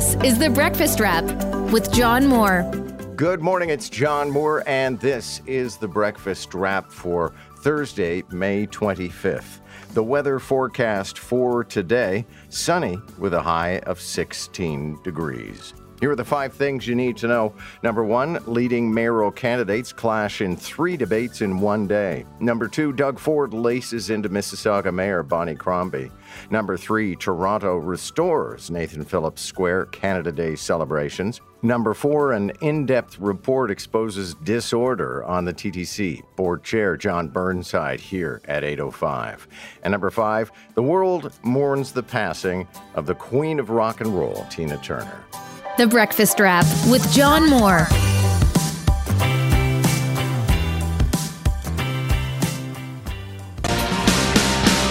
This is The Breakfast Wrap with John Moore. Good morning, it's John Moore, and this is The Breakfast Wrap for Thursday, May 25th. The weather forecast for today sunny with a high of 16 degrees. Here are the five things you need to know. Number one, leading mayoral candidates clash in three debates in one day. Number two, Doug Ford laces into Mississauga Mayor Bonnie Crombie. Number three, Toronto restores Nathan Phillips Square Canada Day celebrations. Number four, an in depth report exposes disorder on the TTC. Board Chair Jon Burnside here at 8.05. And number five, the world mourns the passing of the Queen of Rock and Roll, Tina Turner. The Breakfast Wrap with John Moore.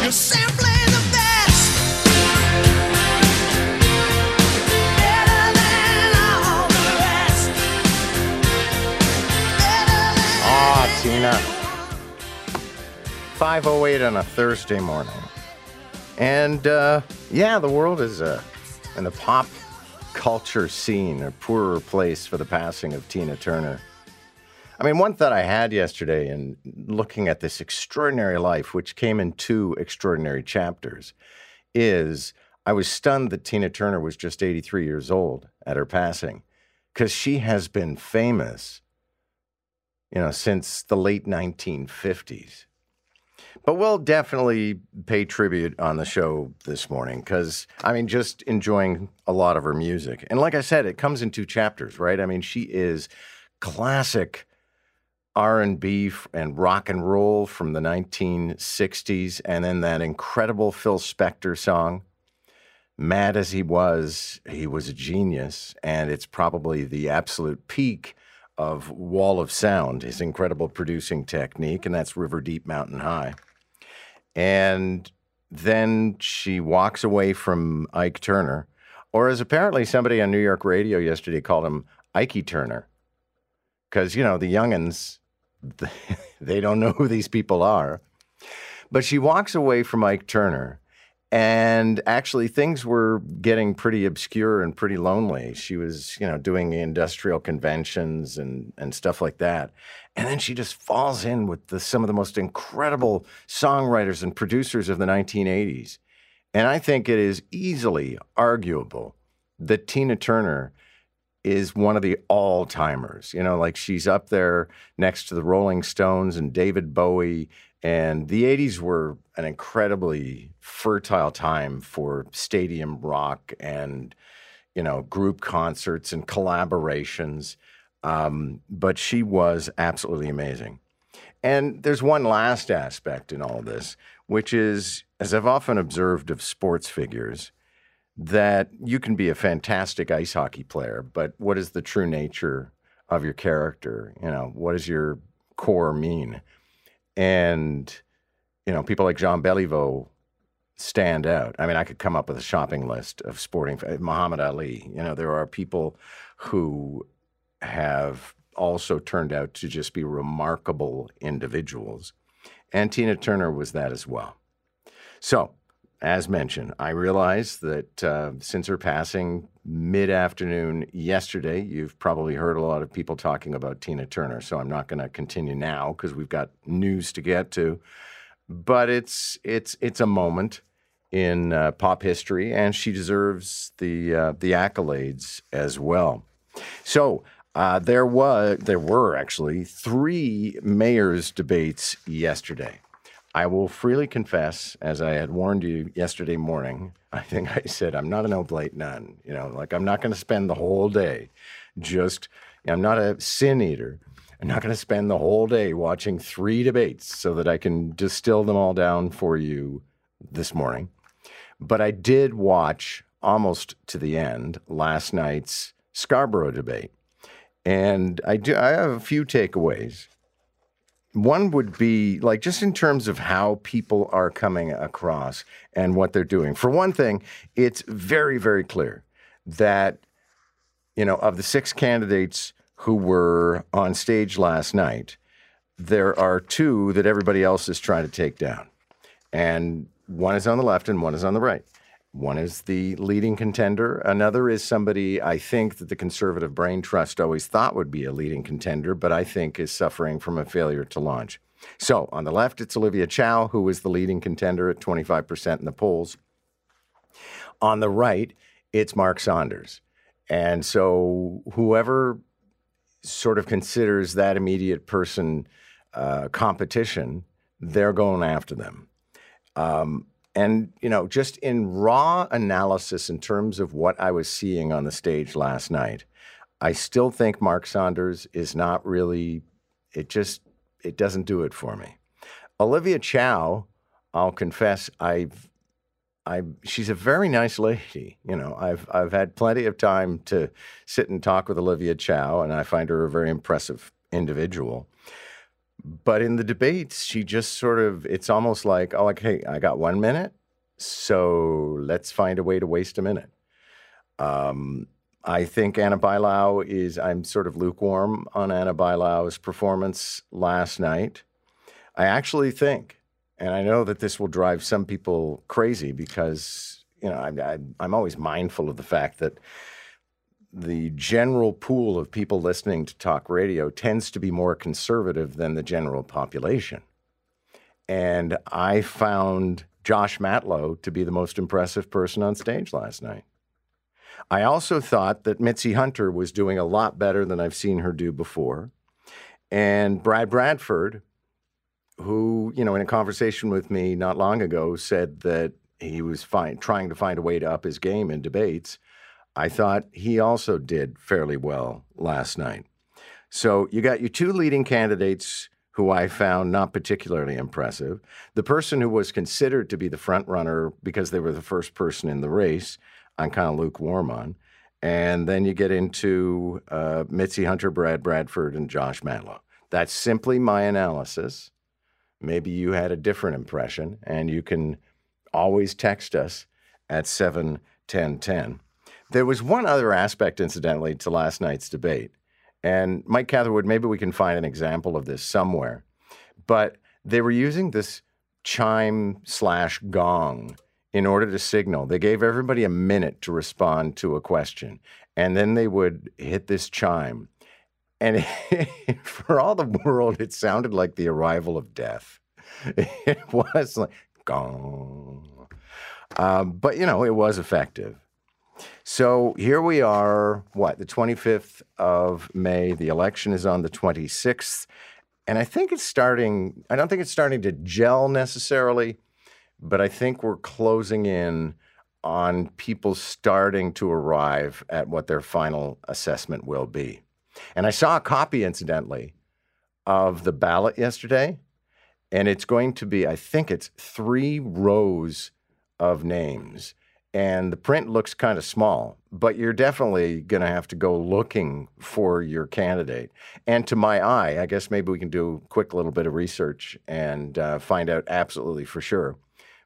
You're simply the best. Better than all the rest. Better than Ah, Tina. 508 on a Thursday morning. And uh, yeah, the world is uh, in the pop culture scene a poorer place for the passing of Tina Turner. I mean, one thought I had yesterday in looking at this extraordinary life, which came in two extraordinary chapters, is I was stunned that Tina Turner was just 83 years old at her passing because she has been famous you know, since the late 1950s. But we'll definitely pay tribute on the show this morning because, I mean, just enjoying a lot of her music. And like I said, it comes in two chapters, right? I mean, she is classic R&B and rock and roll from the 1960s and then that incredible Phil Spector song. Mad as he was, he was a genius, and it's probably the absolute peak of Wall of Sound, his incredible producing technique, and that's River Deep Mountain High. And then she walks away from Ike Turner, or as apparently somebody on New York radio yesterday called him Ikey Turner. Because, you know, the youngins, they don't know who these people are. But she walks away from Ike Turner, and actually things were getting pretty obscure and pretty lonely. She was, you know, doing industrial conventions and and stuff like that. And then she just falls in with the, some of the most incredible songwriters and producers of the 1980s. And I think it is easily arguable that Tina Turner is one of the all timers. You know, like she's up there next to the Rolling Stones and David Bowie. And the 80s were an incredibly fertile time for stadium rock and, you know, group concerts and collaborations. Um, but she was absolutely amazing. And there's one last aspect in all this, which is, as I've often observed of sports figures, that you can be a fantastic ice hockey player, but what is the true nature of your character? You know, what does your core mean? And, you know, people like Jean Beliveau stand out. I mean, I could come up with a shopping list of sporting, Muhammad Ali. You know, there are people who have also turned out to just be remarkable individuals. And Tina Turner was that as well. So, as mentioned, I realize that uh, since her passing mid afternoon yesterday, you've probably heard a lot of people talking about Tina Turner. So I'm not going to continue now because we've got news to get to. But it's it's it's a moment in uh, pop history, and she deserves the uh, the accolades as well. So uh, there was there were actually three mayors debates yesterday. I will freely confess, as I had warned you yesterday morning, I think I said, I'm not an oblate nun. You know, like I'm not going to spend the whole day just, I'm not a sin eater. I'm not going to spend the whole day watching three debates so that I can distill them all down for you this morning. But I did watch almost to the end last night's Scarborough debate. And I do I have a few takeaways one would be like just in terms of how people are coming across and what they're doing. For one thing, it's very, very clear that, you know, of the six candidates who were on stage last night, there are two that everybody else is trying to take down. And one is on the left and one is on the right. One is the leading contender. Another is somebody I think that the Conservative Brain Trust always thought would be a leading contender, but I think is suffering from a failure to launch. So on the left, it's Olivia Chow, who is the leading contender at 25% in the polls. On the right, it's Mark Saunders. And so whoever sort of considers that immediate person uh, competition, they're going after them. Um, and, you know, just in raw analysis in terms of what I was seeing on the stage last night, I still think Mark Saunders is not really, it just, it doesn't do it for me. Olivia Chow, I'll confess, I've, I, she's a very nice lady. You know, I've, I've had plenty of time to sit and talk with Olivia Chow, and I find her a very impressive individual. But in the debates, she just sort of, it's almost like, oh, like, hey, I got one minute, so let's find a way to waste a minute. Um, I think Ana Bailão is, I'm sort of lukewarm on Ana Bailão's performance last night. I actually think, and I know that this will drive some people crazy because, you know, I, I, I'm always mindful of the fact that the general pool of people listening to talk radio tends to be more conservative than the general population. And I found Josh Matlow to be the most impressive person on stage last night. I also thought that Mitzie Hunter was doing a lot better than I've seen her do before. And Brad Bradford, who, you know, in a conversation with me not long ago said that he was trying to find a way to up his game in debates. I thought he also did fairly well last night. So you got your two leading candidates who I found not particularly impressive. The person who was considered to be the front runner because they were the first person in the race, I'm kind of lukewarm on. And then you get into uh, Mitzie Hunter, Brad Bradford, and Josh Matlow. That's simply my analysis. Maybe you had a different impression, and you can always text us at 71010. There was one other aspect, incidentally, to last night's debate. And Mike Catherwood, maybe we can find an example of this somewhere. But they were using this chime slash gong in order to signal. They gave everybody a minute to respond to a question. And then they would hit this chime. And for all the world, it sounded like the arrival of death. It was like gong. Um, but, you know, it was effective. So here we are, what, the 25th of May. The election is on the 26th. And I think it's starting, I don't think it's starting to gel necessarily, but I think we're closing in on people starting to arrive at what their final assessment will be. And I saw a copy, incidentally, of the ballot yesterday. And it's going to be, I think it's three rows of names and the print looks kind of small, but you're definitely going to have to go looking for your candidate. And to my eye, I guess maybe we can do a quick little bit of research and uh, find out absolutely for sure.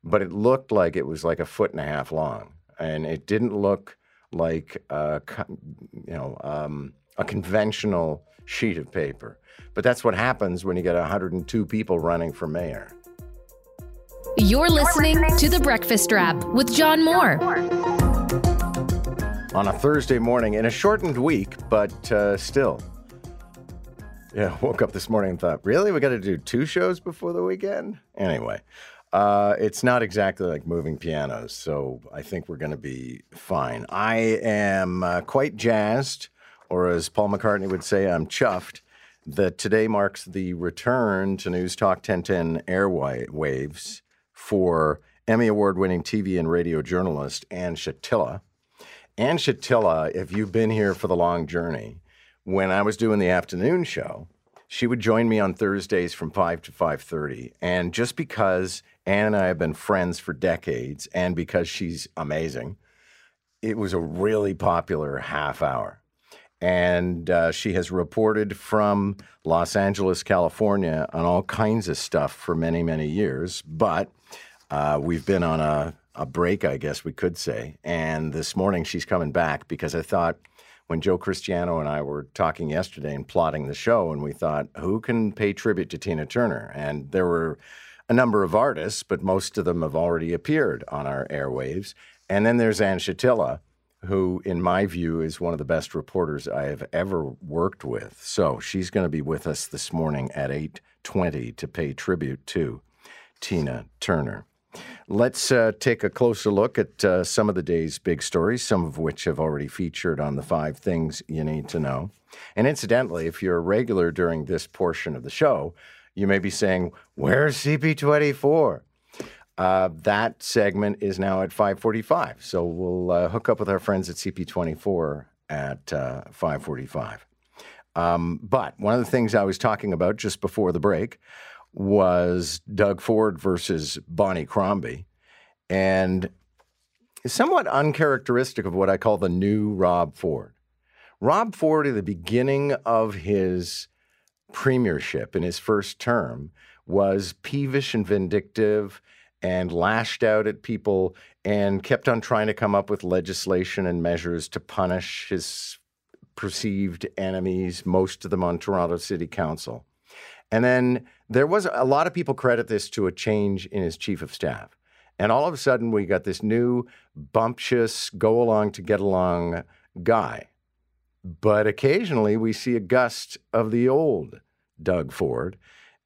But it looked like it was like a foot and a half long, and it didn't look like a, you know um, a conventional sheet of paper. But that's what happens when you get 102 people running for mayor. You're listening to The Breakfast Wrap with John Moore. on a Thursday morning in a shortened week, but uh, still. Yeah, woke up this morning and thought, really? We got to do two shows before the weekend? Anyway, uh, it's not exactly like moving pianos, so I think we're going to be fine. I am uh, quite jazzed, or as Paul McCartney would say, I'm chuffed, that today marks the return to News Talk 1010 airwaves for Emmy Award winning TV and radio journalist Ann Shatilla. Ann Shatilla, if you've been here for the long journey, when I was doing the afternoon show, she would join me on Thursdays from 5 to 5:30. And just because Ann and I have been friends for decades and because she's amazing, it was a really popular half hour. And uh, she has reported from Los Angeles, California on all kinds of stuff for many, many years. But uh, we've been on a, a break, I guess we could say. And this morning she's coming back because I thought when Joe Cristiano and I were talking yesterday and plotting the show, and we thought, who can pay tribute to Tina Turner? And there were a number of artists, but most of them have already appeared on our airwaves. And then there's Ann Shatilla, who, in my view, is one of the best reporters I have ever worked with. So she's going to be with us this morning at 8:20 to pay tribute to Tina Turner. Let's uh, take a closer look at uh, some of the day's big stories, some of which have already featured on the five things you need to know. And incidentally, if you're a regular during this portion of the show, you may be saying, Where's CP24? Uh, that segment is now at 5:45, so we'll uh, hook up with our friends at CP24 at uh, 5:45. Um, but one of the things I was talking about just before the break was Doug Ford versus Bonnie Crombie, and somewhat uncharacteristic of what I call the new Rob Ford. Rob Ford, at the beginning of his premiership in his first term, was peevish and vindictive and lashed out at people and kept on trying to come up with legislation and measures to punish his perceived enemies, most of them on Toronto City Council. And then there was a lot of people credit this to a change in his chief of staff. And all of a sudden, we got this new bumptious, go along to get along guy. But occasionally, we see a gust of the old Doug Ford.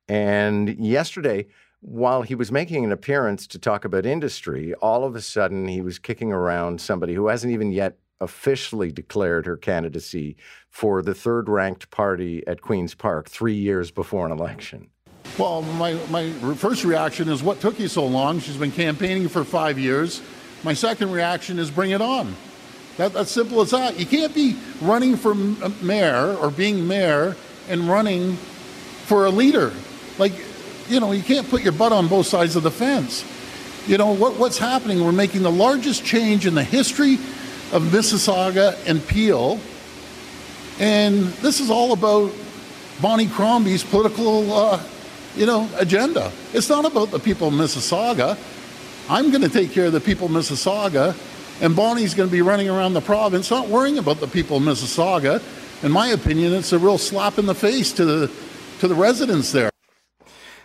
And yesterday, while he was making an appearance to talk about industry, all of a sudden he was kicking around somebody who hasn't even yet officially declared her candidacy for the third ranked party at Queen's Park three years before an election. Well, my, my first reaction is what took you so long? She's been campaigning for five years. My second reaction is bring it on. That, that's simple as that. You can't be running for mayor or being mayor and running for a leader. Like, you know, you can't put your butt on both sides of the fence. You know, what, what's happening? We're making the largest change in the history of Mississauga and Peel. And this is all about Bonnie Crombie's political, uh, you know, agenda. It's not about the people of Mississauga. I'm going to take care of the people of Mississauga, and Bonnie's going to be running around the province, not worrying about the people of Mississauga. In my opinion, it's a real slap in the face to the to the residents there.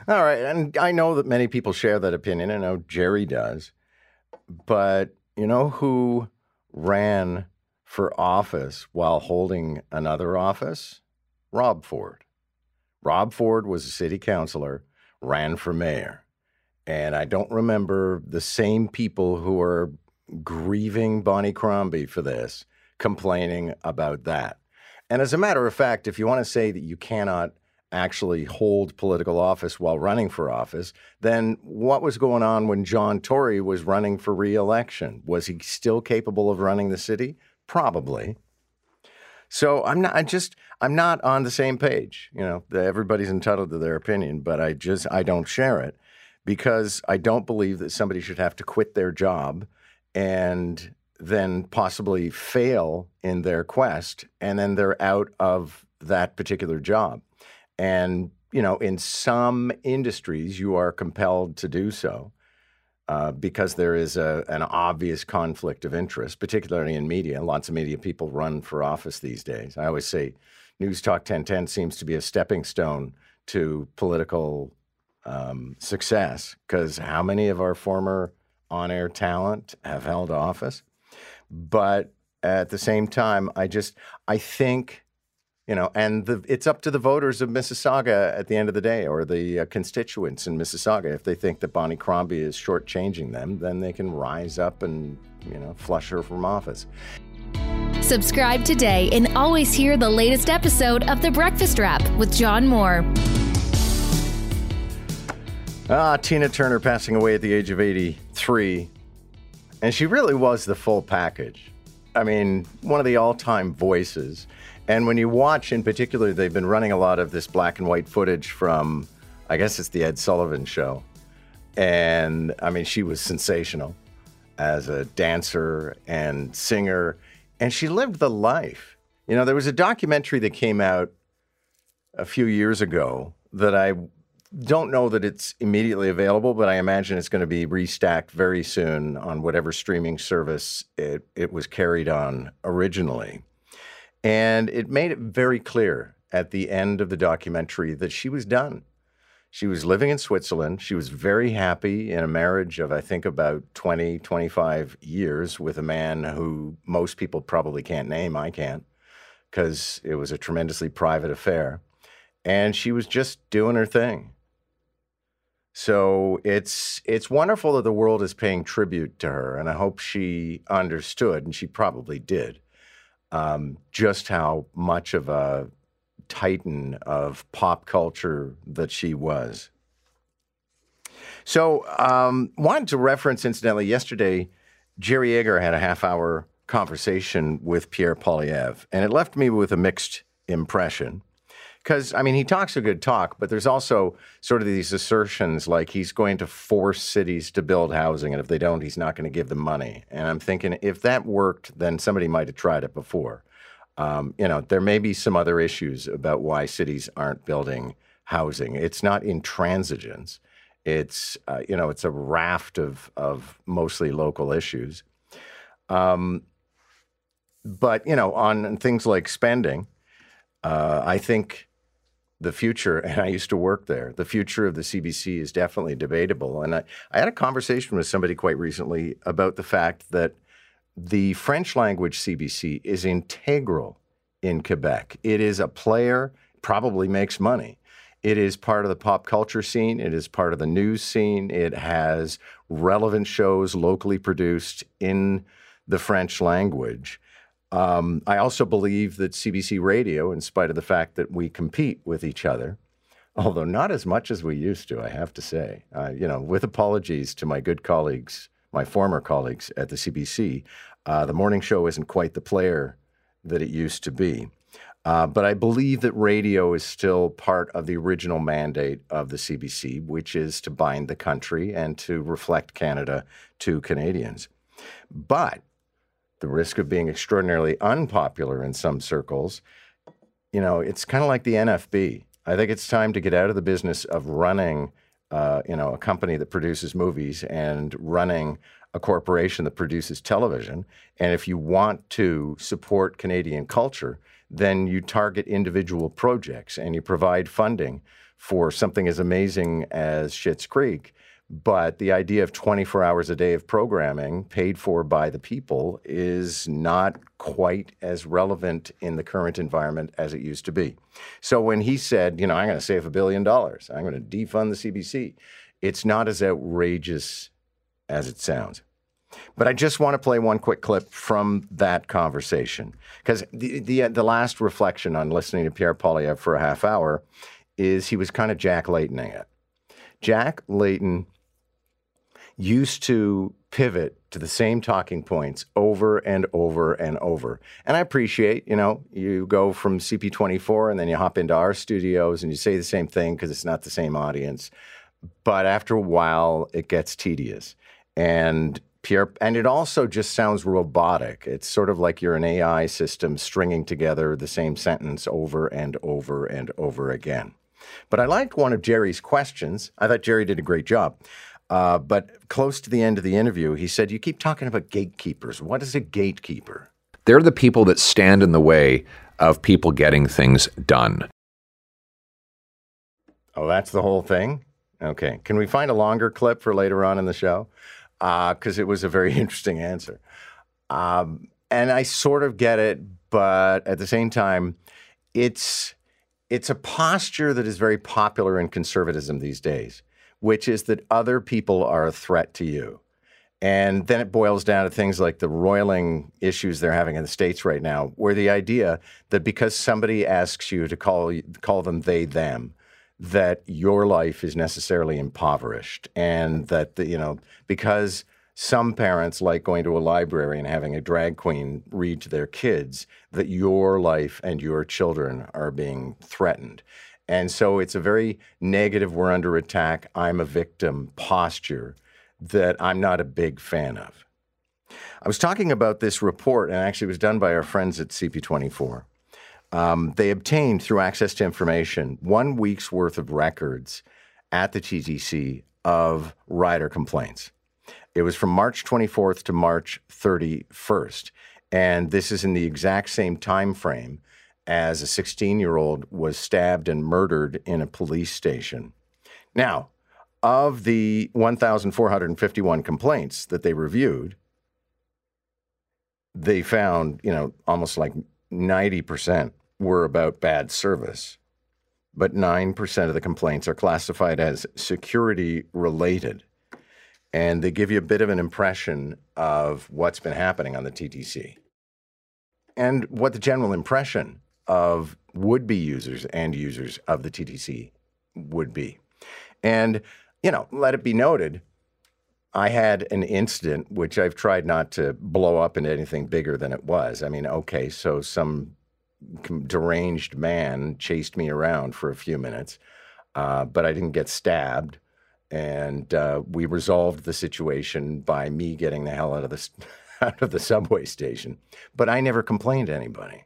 All right. And I know that many people share that opinion. I know Jerry does. But you know who ran for office while holding another office? Rob Ford. Rob Ford was a city councilor, ran for mayor. And I don't remember the same people who are grieving Bonnie Crombie for this complaining about that. And as a matter of fact, if you want to say that you cannot actually hold political office while running for office, then what was going on when John Tory was running for reelection? Was he still capable of running the city? Probably. So I'm not. I just I'm not on the same page. You know, the- everybody's entitled to their opinion, but I just I don't share it because I don't believe that somebody should have to quit their job and then possibly fail in their quest, and then they're out of that particular job. And you know, in some industries, you are compelled to do so uh, because there is a, an obvious conflict of interest, particularly in media. Lots of media people run for office these days. I always say News Talk 1010 seems to be a stepping stone to political um, success because how many of our former on air talent have held office? But at the same time, I just, I think you know, and the, it's up to the voters of Mississauga at the end of the day, or the uh, constituents in Mississauga. If they think that Bonnie Crombie is shortchanging them, then they can rise up and you know flush her from office. Subscribe today and always hear the latest episode of The Breakfast Wrap with John Moore. Ah, Tina Turner passing away at the age of 83, and she really was the full package. I mean, one of the all-time voices. And when you watch, in particular, they've been running a lot of this black and white footage from, I guess it's the Ed Sullivan Show, and I mean, she was sensational as a dancer and singer, and she lived the life. You know, there was a documentary that came out a few years ago that I don't know that it's immediately available, but I imagine it's going to be restacked very soon on whatever streaming service it, it was carried on originally. And it made it very clear at the end of the documentary that she was done. She was living in Switzerland. She was very happy in a marriage of, I think, about 20, 25 years with a man who most people probably can't name. I can't because it was a tremendously private affair. And she was just doing her thing. So it's it's wonderful that the world is paying tribute to her, and I hope she understood, and she probably did, um, just how much of a titan of pop culture that she was. So, um, wanted to reference, incidentally, yesterday, Jerry Agar had a half hour conversation with Pierre Poilievre, and it left me with a mixed impression. Because, I mean, he talks a good talk, but there's also sort of these assertions like he's going to force cities to build housing, and if they don't, he's not going to give them money. And I'm thinking, if that worked, then somebody might have tried it before. Um, you know, there may be some other issues about why cities aren't building housing. It's not intransigence. It's uh, you know, it's a raft of of mostly local issues. Um, but you know, on things like spending, uh, I think the future, and I used to work there, the future of the CBC is definitely debatable. And I, I had a conversation with somebody quite recently about the fact that the French language CBC is integral in Quebec. It is a player, probably makes money. It is part of the pop culture scene. It is part of the news scene. It has relevant shows locally produced in the French language. Um, I also believe that CBC Radio, in spite of the fact that we compete with each other, although not as much as we used to, I have to say, uh, you know, with apologies to my good colleagues, my former colleagues at the CBC, uh, the morning show isn't quite the player that it used to be. Uh, but I believe that radio is still part of the original mandate of the CBC, which is to bind the country and to reflect Canada to Canadians. But the risk of being extraordinarily unpopular in some circles, you know, it's kind of like the NFB. I think it's time to get out of the business of running, uh, you know, a company that produces movies and running a corporation that produces television. And if you want to support Canadian culture, then you target individual projects and you provide funding for something as amazing as Schitt's Creek. But the idea of 24 hours a day of programming paid for by the people is not quite as relevant in the current environment as it used to be. So when he said, you know, I'm going to save a billion dollars, I'm going to defund the CBC, it's not as outrageous as it sounds. But I just want to play one quick clip from that conversation because the, the uh, the last reflection on listening to Pierre Poilievre for a half hour is he was kind of Jack Laytoning it. Jack Layton used to pivot to the same talking points over and over and over. And I appreciate, you know, you go from CP24 and then you hop into our studios and you say the same thing because it's not the same audience. But after a while, it gets tedious. And Pierre, and it also just sounds robotic. It's sort of like you're an AI system stringing together the same sentence over and over and over again. But I liked one of Jerry's questions. I thought Jerry did a great job. Uh, but close to the end of the interview, he said, You keep talking about gatekeepers. What is a gatekeeper? They're the people that stand in the way of people getting things done. Oh, that's the whole thing? Okay. Can we find a longer clip for later on in the show? Because it was a very interesting answer. Um, and I sort of get it, but at the same time, it's it's a posture that is very popular in conservatism these days, which is that other people are a threat to you. And then it boils down to things like the roiling issues they're having in the states right now, where the idea that because somebody asks you to call call them they them, that your life is necessarily impoverished, and that the, you know because some parents like going to a library and having a drag queen read to their kids that your life and your children are being threatened. And so it's a very negative, we're under attack, I'm a victim posture that I'm not a big fan of. I was talking about this report, and actually it was done by our friends at CP24. Um, they obtained, through access to information, one week's worth of records at the TTC of rider complaints. It was from March 24th to March 31st. And this is in the exact same time frame as a 16 year old was stabbed and murdered in a police station. Now, of the 1,451 complaints that they reviewed, they found, you know, almost like 90% were about bad service, but 9% of the complaints are classified as security related. And they give you a bit of an impression of what's been happening on the TTC and what the general impression of would be users and users of the TTC would be. And, you know, let it be noted, I had an incident which I've tried not to blow up into anything bigger than it was. I mean, okay, so some deranged man chased me around for a few minutes, uh, but I didn't get stabbed. And uh, we resolved the situation by me getting the hell out of the out of the subway station. But I never complained to anybody.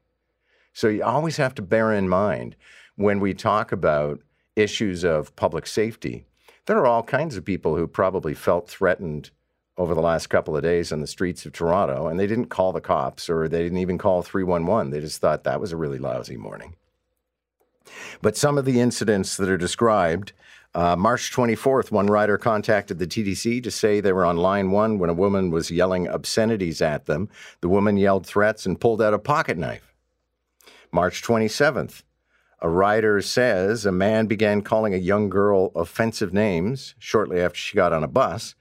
So you always have to bear in mind when we talk about issues of public safety, there are all kinds of people who probably felt threatened over the last couple of days on the streets of Toronto, and they didn't call the cops or they didn't even call 311. They just thought that was a really lousy morning. But some of the incidents that are described uh, March 24th, one rider contacted the TTC to say they were on line one when a woman was yelling obscenities at them. The woman yelled threats and pulled out a pocket knife. March 27th, a writer says a man began calling a young girl offensive names shortly after she got on a bus.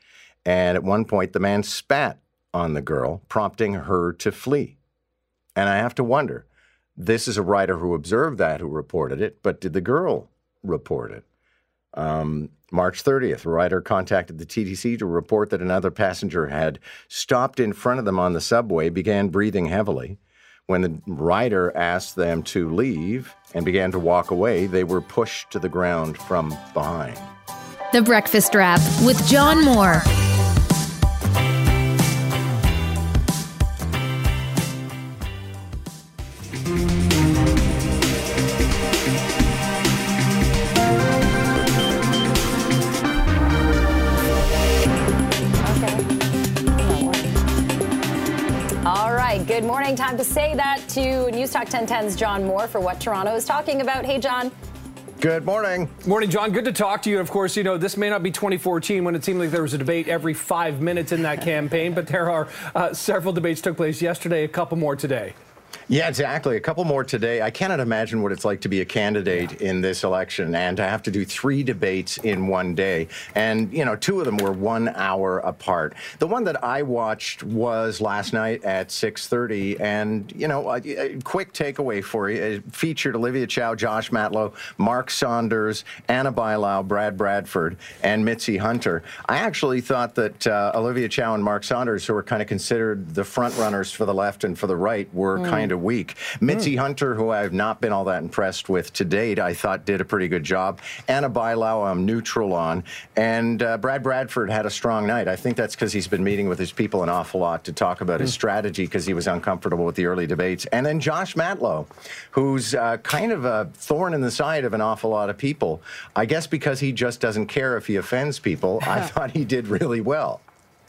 And at one point, the man spat on the girl, prompting her to flee. And I have to wonder this is a writer who observed that who reported it, but did the girl report it? Um, March 30th, a writer contacted the TTC to report that another passenger had stopped in front of them on the subway, began breathing heavily. When the rider asked them to leave and began to walk away, they were pushed to the ground from behind. The Breakfast Wrap with John Moore. To News Talk 1010's John Moore for what Toronto is talking about. Hey, John. Good morning. Morning, John. Good to talk to you. Of course, you know, this may not be 2014 when it seemed like there was a debate every five minutes in that campaign, but there are uh, several debates took place yesterday, a couple more today. Yeah, exactly. A couple more today. I cannot imagine what it's like to be a candidate in this election and to have to do three debates in one day. And, you know, two of them were one hour apart. The one that I watched was last night at 6.30. And, you know, a, a quick takeaway for you. It featured Olivia Chow, Josh Matlow, Mark Saunders, Ana Bailão, Brad Bradford, and Mitzie Hunter. I actually thought that uh, Olivia Chow and Mark Saunders, who were kind of considered the front runners for the left and for the right, were kind of weak. Mitzie Hunter, who I've not been all that impressed with to date, I thought did a pretty good job. Ana Bailão, I'm neutral on. And uh, Brad Bradford had a strong night. I think that's because he's been meeting with his people an awful lot to talk about his strategy because he was uncomfortable with the early debates. And then Josh Matlow, who's uh, kind of a thorn in the side of an awful lot of people. I guess because he just doesn't care if he offends people, I thought he did really well.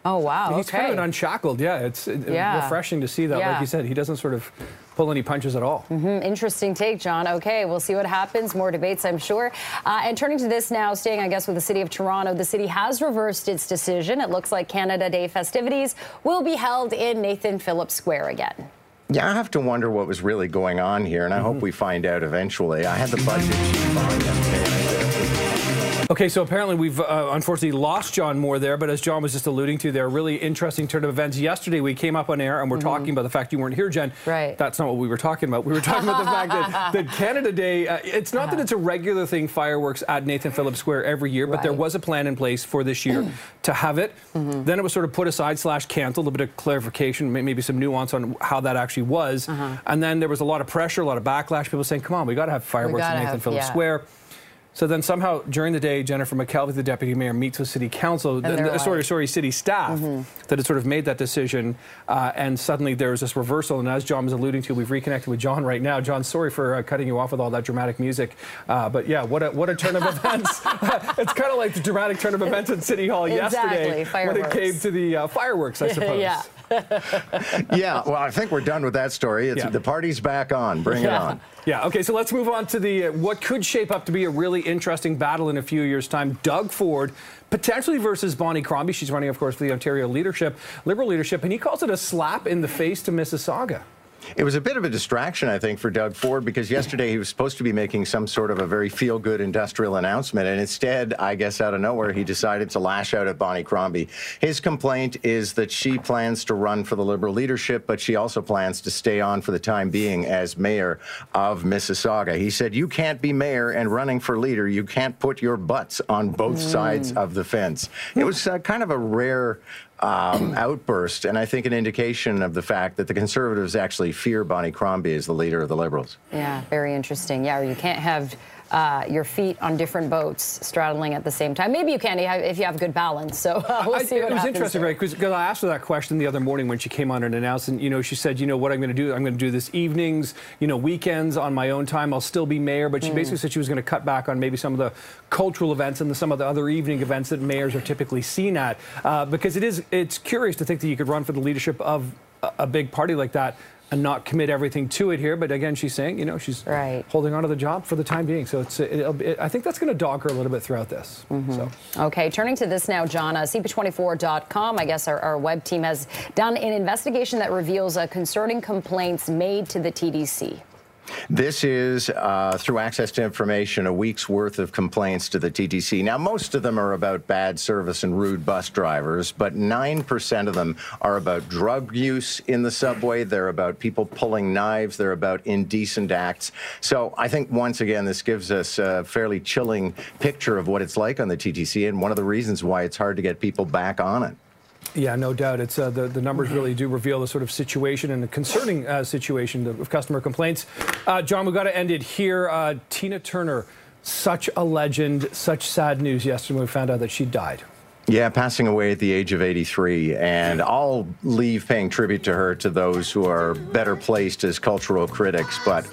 Oh, wow. He's kind of unshackled. Yeah, it's uh, Yeah. refreshing to see that. Yeah. Like you said, he doesn't sort of pull any punches at all. Interesting take, John. Okay, we'll see what happens. More debates, I'm sure. Uh, and turning to this now, staying, I guess, with the city of Toronto, the city has reversed its decision. It looks like Canada Day festivities will be held in Nathan Phillips Square again. Yeah, I have to wonder what was really going on here, and I hope we find out eventually. I had the budget sheet behind yesterday, and I said, Okay, so apparently we've uh, unfortunately lost John Moore there, but as John was just alluding to, there are really interesting turn of events. Yesterday we came up on air and we're talking about the fact you weren't here, Jen. Right. That's not what we were talking about. We were talking about the fact that, that Canada Day, uh, it's not that it's a regular thing, fireworks at Nathan Phillips Square every year, but there was a plan in place for this year to have it. Mm-hmm. Then it was sort of put aside slash canceled, a bit of clarification, maybe some nuance on how that actually was. Uh-huh. And then there was a lot of pressure, a lot of backlash, people saying, come on, we got to have fireworks at Nathan have- Phillips yeah. Square. So then somehow during the day, Jennifer McKelvie, the deputy mayor, meets with city council, they're uh, sorry, Mm-hmm. sorry, city staff that had sort of made that decision. Uh, and suddenly there was this reversal. And as John was alluding to, we've reconnected with John right now. John, sorry for uh, cutting you off with all that dramatic music. Uh, but yeah, what a, what a turn of events. it's kind of like the dramatic turn of events at City Hall Exactly, yesterday when it came to the uh, fireworks, I suppose. yeah. yeah, well, I think we're done with that story. It's Yeah. the party's back on. Bring it on. Yeah, okay, so let's move on to the uh, what could shape up to be a really interesting battle in a few years' time. Doug Ford potentially versus Bonnie Crombie. She's running, of course, for the Ontario leadership, Liberal leadership, and he calls it a slap in the face to Mississauga. It was a bit of a distraction, I think, for Doug Ford because yesterday he was supposed to be making some sort of a very feel good industrial announcement. And instead, I guess out of nowhere, he decided to lash out at Bonnie Crombie. His complaint is that she plans to run for the Liberal leadership, but she also plans to stay on for the time being as mayor of Mississauga. He said, You can't be mayor and running for leader. You can't put your butts on both sides of the fence. It was uh, kind of a rare um, outburst, and I think an indication of the fact that the Conservatives actually fear Bonnie Crombie as the leader of the Liberals. Yeah, very interesting. Yeah, you can't have uh, your feet on different boats straddling at the same time. Maybe you can if you have good balance. So uh, we'll I- see what it was interesting, there. right? Because I asked her that question the other morning when she came on and announced, and you know, she said, you know, what I'm going to do, I'm going to do this evenings, you know, weekends on my own time. I'll still be mayor, but she Mm. basically said she was going to cut back on maybe some of the cultural events and the, some of the other evening events that mayors are typically seen at, uh, because it is it's curious to think that you could run for the leadership of a, a big party like that. And not commit everything to it here, but again, she's saying, you know, she's Right. holding on to the job for the time being. So it's, it'll, it, I think that's going to dog her a little bit throughout this. Mm-hmm. So. Okay, turning to this now, John. Uh, CP24.com, I guess our, our web team has done an investigation that reveals uh, concerning complaints made to the TTC. This is, uh, through access to information, a week's worth of complaints to the TTC. Now, most of them are about bad service and rude bus drivers, but 9% of them are about drug use in the subway. They're about people pulling knives. They're about indecent acts. So I think, once again, this gives us a fairly chilling picture of what it's like on the TTC and one of the reasons why it's hard to get people back on it. Yeah, no doubt. It's uh, the the numbers really do reveal the sort of situation and the concerning uh, situation of customer complaints. Uh, John, we've got to end it here. Uh, Tina Turner, such a legend, such sad news yesterday when we found out that she died. Yeah, passing away at the age of 83. And I'll leave paying tribute to her to those who are better placed as cultural critics. But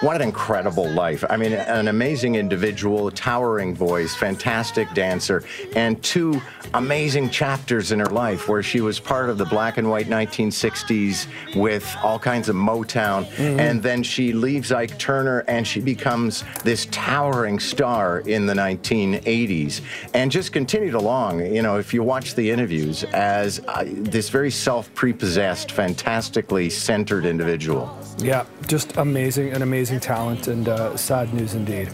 what an incredible life. I mean, an amazing individual, towering voice, fantastic dancer, and two amazing chapters in her life where she was part of the black and white 1960s with all kinds of Motown. Mm-hmm. And then she leaves Ike Turner and she becomes this towering star in the 1980s and just continued along. You know, if you watch the interviews, as uh, this very self prepossessed, fantastically centered individual. Yeah, just amazing, an amazing talent, and uh, sad news indeed.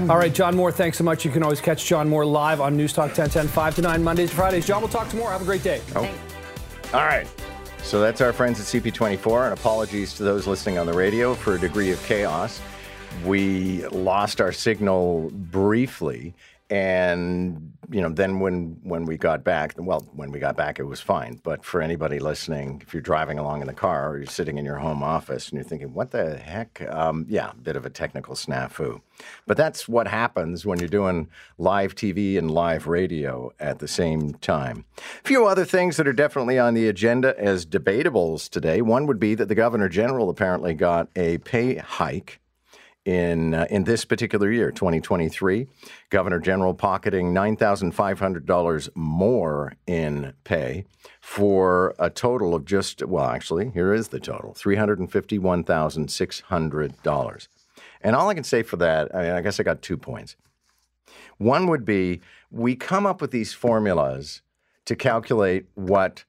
All right, John Moore, thanks so much. You can always catch John Moore live on News Talk 1010, 5 to 9, Mondays to Fridays. John, we'll talk tomorrow. Have a great day. All right. So that's our friends at CP24, and apologies to those listening on the radio for a degree of chaos. We lost our signal briefly, and you know, then when when we got back, well, when we got back, it was fine. But for anybody listening, if you're driving along in the car or you're sitting in your home office and you're thinking, "What the heck?" Um, yeah, bit of a technical snafu. But that's what happens when you're doing live TV and live radio at the same time. A few other things that are definitely on the agenda as debatables today. One would be that the Governor General apparently got a pay hike in uh, in this particular year, 2023. Governor General pocketing $9,500 more in pay for a total of just well, actually, here is the total: $351,600. And all I can say for that, I mean, I guess I got two points. One would be we come up with these formulas to calculate what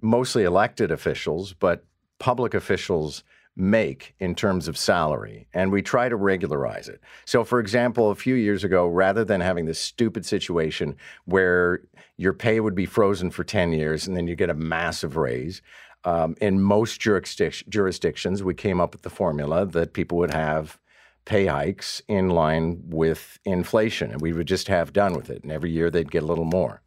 mostly elected officials, but public officials make in terms of salary, and we try to regularize it. So, for example, a few years ago, rather than having this stupid situation where your pay would be frozen for 10 years and then you get a massive raise, um, in most jurisdic- jurisdictions, we came up with the formula that people would have pay hikes in line with inflation, and we would just have done with it. And every year they'd get a little more.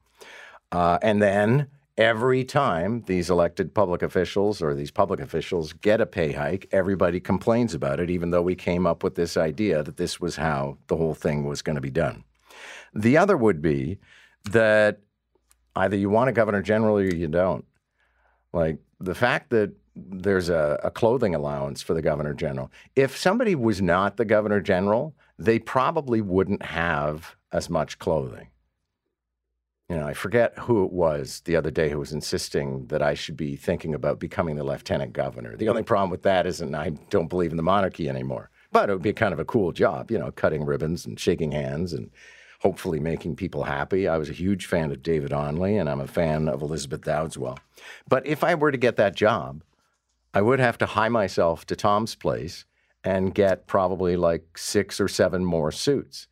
Uh, and then every time these elected public officials or these public officials get a pay hike, everybody complains about it, even though we came up with this idea that this was how the whole thing was going to be done. The other would be that either you want a governor general or you don't. Like the fact that there's a, a clothing allowance for the governor general. If somebody was not the governor general, they probably wouldn't have as much clothing. You know, I forget who it was the other day who was insisting that I should be thinking about becoming the lieutenant governor. The only problem with that isn't I don't believe in the monarchy anymore. But it would be kind of a cool job, you know, cutting ribbons and shaking hands and hopefully making people happy. I was a huge fan of David Onley and I'm a fan of Elizabeth Dowdeswell. But if I were to get that job, I would have to hie myself to Tom's place and get probably like six or seven more suits.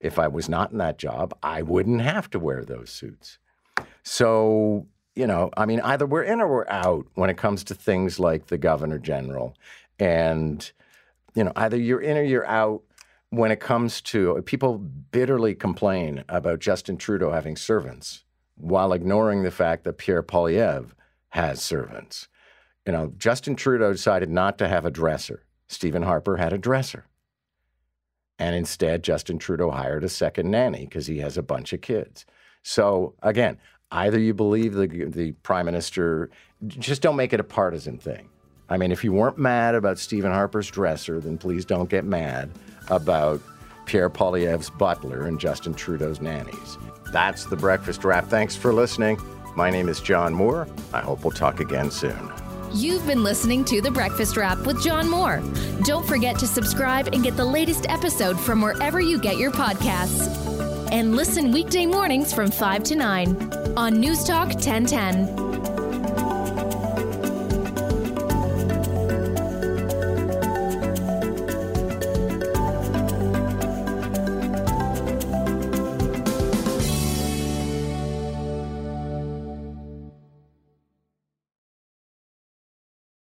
If I was not in that job, I wouldn't have to wear those suits. So, you know, I mean, either we're in or we're out when it comes to things like the governor general. And, you know, either you're in or you're out when it comes to people bitterly complain about Justin Trudeau having servants while ignoring the fact that Pierre Poilievre has servants. You know, Justin Trudeau decided not to have a dresser. Stephen Harper had a dresser. And instead, Justin Trudeau hired a second nanny because he has a bunch of kids. So again, either you believe the the prime minister, just don't make it a partisan thing. I mean, if you weren't mad about Stephen Harper's dresser, then please don't get mad about Pierre Poilievre's butler and Justin Trudeau's nannies. That's the breakfast wrap. Thanks for listening. My name is John Moore. I hope we'll talk again soon. You've been listening to The Breakfast Wrap with John Moore. Don't forget to subscribe and get the latest episode from wherever you get your podcasts. And listen weekday mornings from 5 to 9 on News Talk 1010.